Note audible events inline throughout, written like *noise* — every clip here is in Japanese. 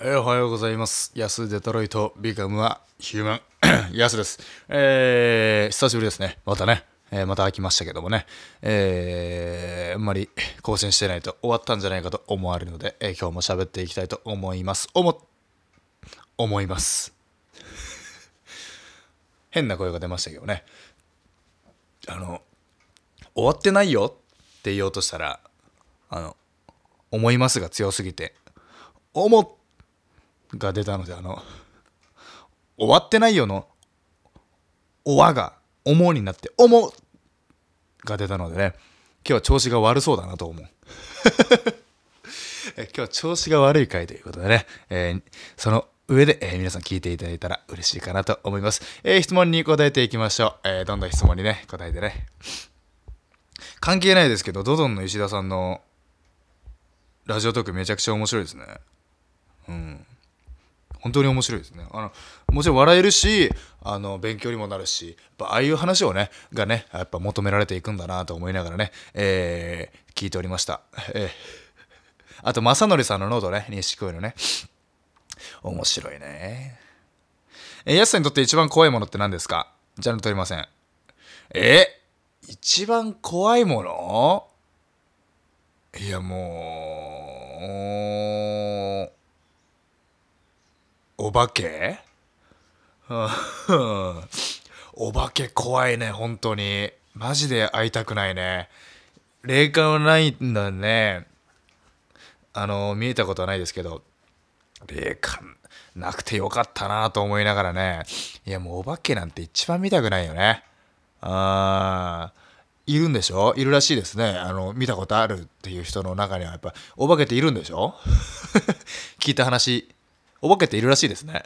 えおはようございます。ヤスデトロイトビカムはヒューマン。*coughs* ヤスです。えー、久しぶりですね。またね。えーまた飽きましたけどもね。えー、あんまり更新してないと終わったんじゃないかと思われるので、えー今日も喋っていきたいと思います。思、思います。*laughs* 変な声が出ましたけどね。あの、終わってないよって言おうとしたら、あの、思いますが強すぎて、思っが出たのであの終わってないよの「おわ」が「おも」になって「おも」が出たのでね。今日は調子が悪そうだなと思う。*laughs* 今日は調子が悪い回ということでね、えーその上で、えー皆さん聞いていただいたら嬉しいかなと思います、えー質問に答えていきましょう、えどんどん質問にね答えてね。関係ないですけどドドンの石田さんのラジオトークめちゃくちゃ面白いですね。うん。本当に面白いですね。あのもちろん笑えるしあの勉強にもなるしやっぱああいう話をねがねやっぱ求められていくんだなと思いながらね、えー聞いておりました、えーあと正則さんのノートね錦鯉のね。面白いね。えー、やすさんにとって一番怖いものって何ですか？ジャンル取りません。え一番怖いもの？いやもうお化け？お化け怖いね本当に。マジで会いたくないね。霊感はないんだね。あの見えたことはないですけど。霊感。なくてよかったなと思いながらね。いやもうお化けなんて一番見たくないよね。あー。いるんでしょ？いるらしいですね。あの見たことあるっていう人の中にはやっぱお化けっているんでしょ？*laughs* 聞いた話。お化けっているらしいですね。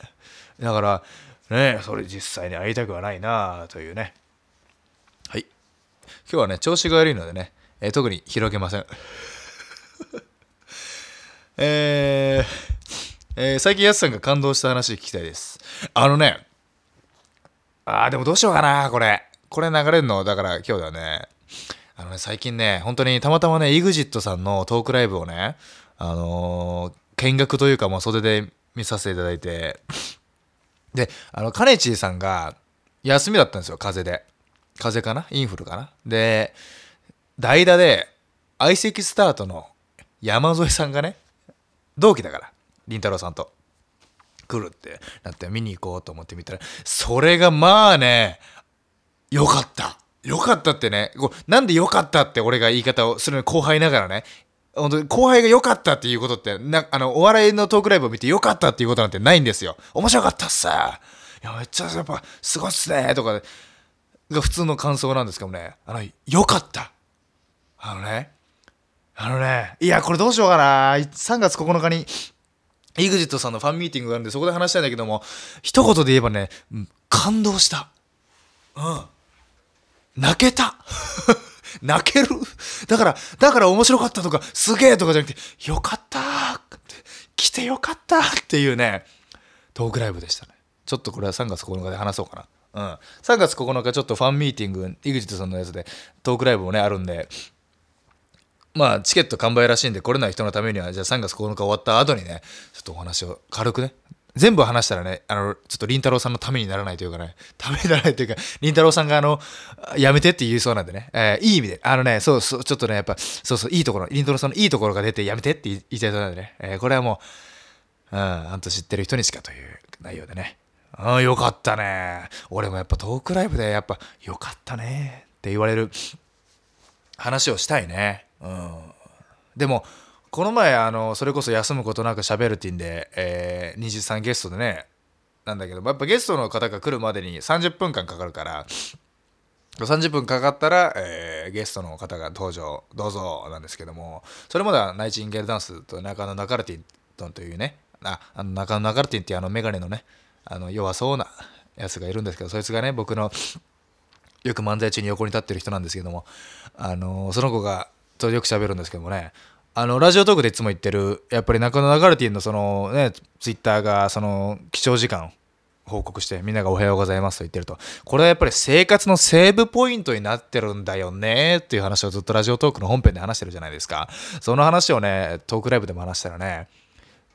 だからねそれ実際に会いたくはないなというね。はい。今日はね調子が悪いのでね、えー特に広げません。*laughs* えーえー最近やすさんが感動した話聞きたいです。あのねあーでもどうしようかなこれ。これ流れるのだから今日だね。あのね最近ね本当にたまたまね EXIT さんのトークライブをねあのー見学というかもう袖で見させていただいて。であのカネチーさんが休みだったんですよ風邪で。風邪かな？インフルかな？で代打で相席スタートの山添さんがね同期だからりんたろーさんと。来るってなって見に行こうと思ってみたらそれがまあねよかった。よかったってねこうなんでよかったって俺が言い方をするの後輩ながらね本当に後輩が良かったっていうことってなあのお笑いのトークライブを見て良かったっていうことなんてないんですよ。面白かったっす。いやめっちゃやっぱすごいっすね。とかが普通の感想なんですけどね。あの良かった。あのね。あのね。いやこれどうしようかな。3月9日に EXIT さんのファンミーティングがあるんでそこで話したいんだけども一言で言えばね感動した。うん。泣けた。泣けるだから、だから面白かったとか、すげえとかじゃなくて、よかった来てよかったっていうね、トークライブでしたね。ちょっとこれは3月9日で話そうかな。うん。3月9日ちょっとファンミーティング、EXIT さんのやつでトークライブもね、あるんで、まあ、チケット完売らしいんで、来れない人のためには、じゃあ3月9日終わった後にね、ちょっとお話を軽くね、全部話したらね、あの、ちょっとりんたろーさんのためにならないというかね、ためにならないというか、りんたろーさんがあの、やめてって言いそうなんでね、えーいい意味で、あのね、そうそう、ちょっとね、やっぱ、そうそう、いいところ、りんたろーさんのいいところが出て、やめてって言いたいそうなんでね、えーこれはもう、うん、あんと知ってる人にしかという内容でね、ああ、よかったね。俺もやっぱトークライブで、やっぱ、よかったねって言われる話をしたいね。うん。でも、この前、あの、それこそ休むことなく喋るってんで、えー、23ゲストでね、なんだけど、やっぱゲストの方が来るまでに30分間かかるから、30分かかったら、えーゲストの方が登場、どうぞなんですけども、それまではナイチンゲールダンスと中野ナカルティンというね、あ、あの中野ナカルティンっていうあのメガネのね、あの弱そうなやつがいるんですけど、そいつがね、僕のよく漫才中に横に立ってる人なんですけども、あのその子がとよく喋るんですけどもね、あのラジオトークでいつも言ってる、やっぱり中野流れティのそのね、ツイッターがその貴重時間報告してみんながおはようございますと言ってると、これはやっぱり生活のセーブポイントになってるんだよねっていう話をずっとラジオトークの本編で話してるじゃないですか。その話をね、トークライブでも話したらね、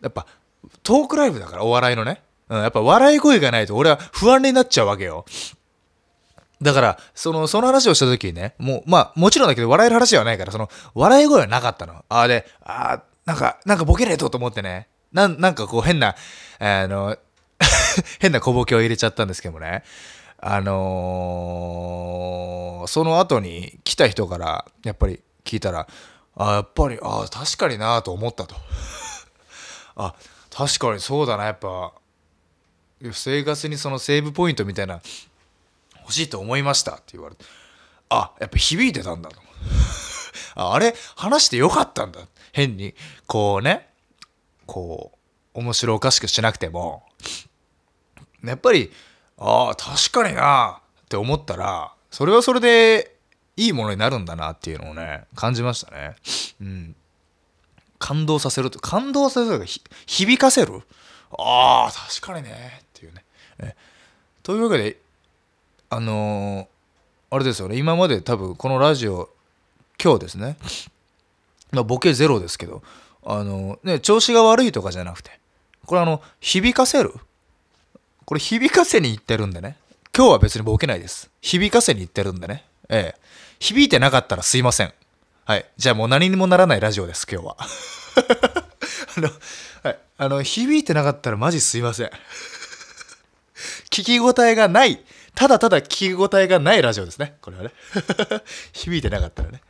やっぱトークライブだからお笑いのね、うん、やっぱ笑い声がないと俺は不安になっちゃうわけよ。だから、その、その話をした時にね、もう、まあ、もちろんだけど、笑える話ではないから、その、笑い声はなかったの。ああ、で、ああ、なんか、なんかボケねえとと思ってね、なん、なんかこう変な、あの、*laughs* 変な小ボケを入れちゃったんですけどね。あのーその後に来た人から、やっぱり聞いたら、あやっぱり、あ確かになと思ったと。*laughs* あ、確かにそうだな、やっぱ、生活にそのセーブポイントみたいな、欲しいと思いましたって言われて、あ、やっぱ響いてたんだと。あれ？話してよかったんだ。変に、こうね、こう、面白おかしくしなくても、やっぱり、ああ、確かになって思ったら、それはそれでいいものになるんだなっていうのをね、感じましたね。うん。感動させると、感動させると、響かせる？ああ、確かにねっていう。ねというわけで、あのあれですよね、今まで多分このラジオ、今日ですね、まあ、ボケゼロですけど、あのね、調子が悪いとかじゃなくて、これあの、響かせる？これ響かせに行ってるんでね。今日は別にボケないです。響かせに行ってるんでね。ええ。響いてなかったらすいません。はい。じゃあもう何にもならないラジオです、今日は。*laughs* あの、はい。あの、響いてなかったらマジすいません。*laughs* 聞き応えがない。ただただ聞き応えがないラジオですね。これはね。*laughs* 響いてなかったらね。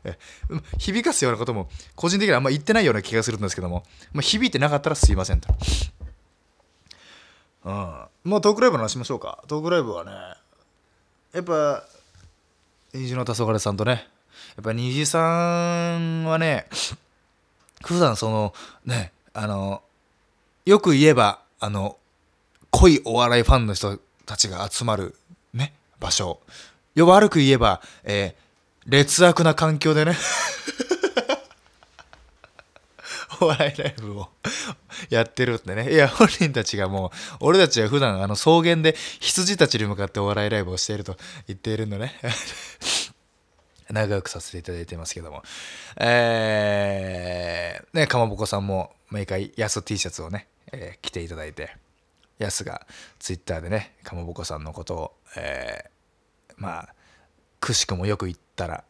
響かすようなことも、個人的にはあんま言ってないような気がするんですけども、まあ、響いてなかったらすいませんと。うん。もうトークライブの話しましょうか。トークライブはね、やっぱ、虹の黄昏さんとね、やっぱ虹さんはね、普段その、ね、あの、よく言えば、あの、濃いお笑いファンの人たちが集まる、場所。よ悪く言えば、えー劣悪な環境でね、*laughs* お笑いライブを *laughs* やってるってね。いや、本人たちがもう、俺たちは普段あの草原で羊たちに向かってお笑いライブをしていると言っているのね。*laughs* 長くさせていただいてますけども。えー、ね、かまぼこさんも毎回、ヤス T シャツをね、えー着ていただいて、ヤスがツイッターでね、かまぼこさんのことを、えーまあ、くしくもよく言ったら、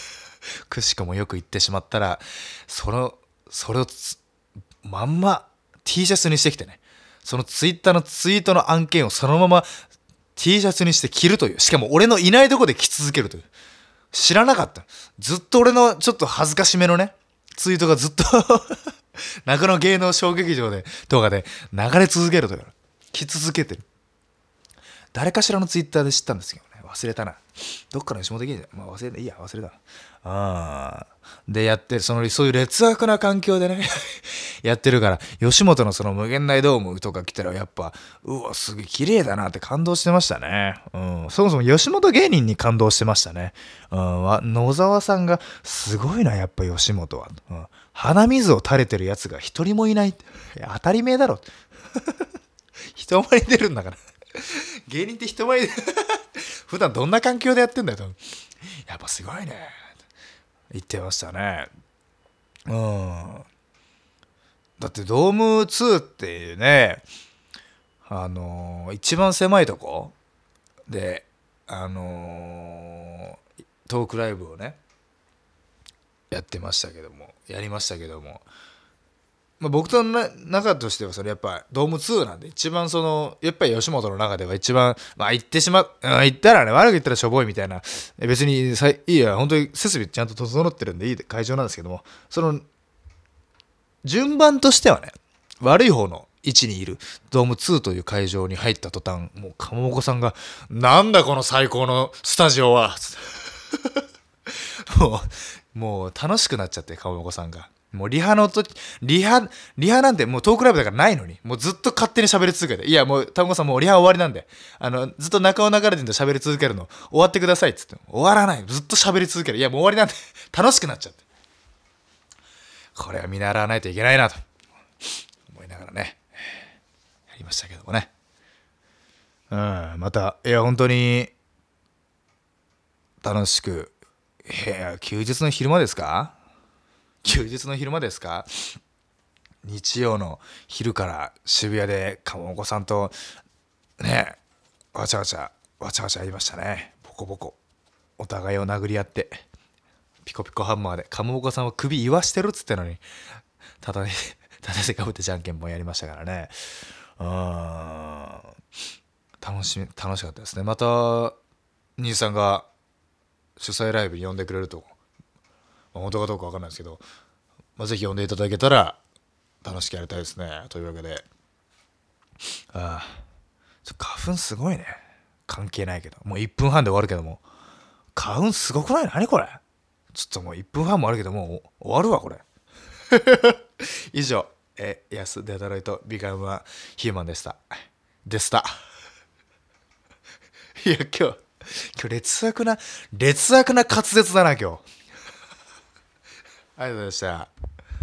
*laughs* くしくもよく言ってしまったら、その、それをつまんま T シャツにしてきてね、そのツイッターのツイートの案件をそのまま T シャツにして着るという、しかも俺のいないとこで着続けるという。知らなかった。ずっと俺のちょっと恥ずかしめのね、ツイートがずっと *laughs* 中野芸能小劇場で、とかで流れ続けるという。着続けてる。誰かしらのツイッターで知ったんですけどね。忘れたな。どっかの吉本芸人まあ忘れた。いいや、忘れた。ああ。で、やって、その、そういう劣悪な環境でね、*laughs* やってるから、吉本のその無限大ドームとか来たら、やっぱ、うわ、すげえ綺麗だなって感動してましたね。うん。そもそも吉本芸人に感動してましたね。うん。野沢さんが、すごいな、やっぱ吉本は。うん。鼻水を垂れてるやつが一人もいない。い当たり前だろ。人前に出るんだから。芸人って人前で *laughs* 普段どんな環境でやってんだよ、多分やっぱすごいね。言ってましたね。うん。だってドーム2っていうね、あのー一番狭いとこで、あのートークライブをね、やってましたけども、やりましたけども、まあ、僕との中としてはそれやっぱドーム2なんで一番そのやっぱり吉本の中では一番まあ言ってしまううん言ったらね悪く言ったらしょぼいみたいな別にさいいや本当に設備ちゃんと整ってるんでいい会場なんですけどもその順番としてはね悪い方の位置にいるドーム2という会場に入った途端もうかまぼこさんが「なんだこの最高のスタジオは」*laughs* もうもう楽しくなっちゃってかまぼこさんが。もうリハの時、リハ、リハなんてもうトークライブだからないのに、もうずっと勝手に喋り続けて、いやもう、たまごさんもうリハ終わりなんで、あの、ずっと中尾流れてんで喋り続けるの、終わってくださいっつって、終わらない。ずっと喋り続ける。いやもう終わりなんで、*laughs* 楽しくなっちゃって。これは見習わないといけないなと、思いながらね、やりましたけどもね。うん、また、いや本当に、楽しく、いや、休日の昼間ですか？休日の昼間ですか？日曜の昼から渋谷でかもこさんとねわちゃわちゃわちゃわちゃやりましたね。ボコボコ。お互いを殴り合ってピコピコハンマーでかもこさんは首言わしてるっつってのにただ *laughs* ただでかぶってじゃんけんぽんやりましたからね。うん。楽しみ楽しかったですね。また兄さんが主催ライブに呼んでくれると、本当かどうか分かんないですけど、まあ、ぜひ呼んでいただけたら楽しくやりたいですね。というわけで。ああ。花粉すごいね。関係ないけど。もう1分半で終わるけども。花粉すごくない？何これ？ちょっともう1分半もあるけどもう終わるわこれ。*laughs* 以上。えヤスデトロイトビカムはヒューマンでした。でした。*laughs* いや今日今日劣悪な劣悪な滑舌だな今日。Check this out.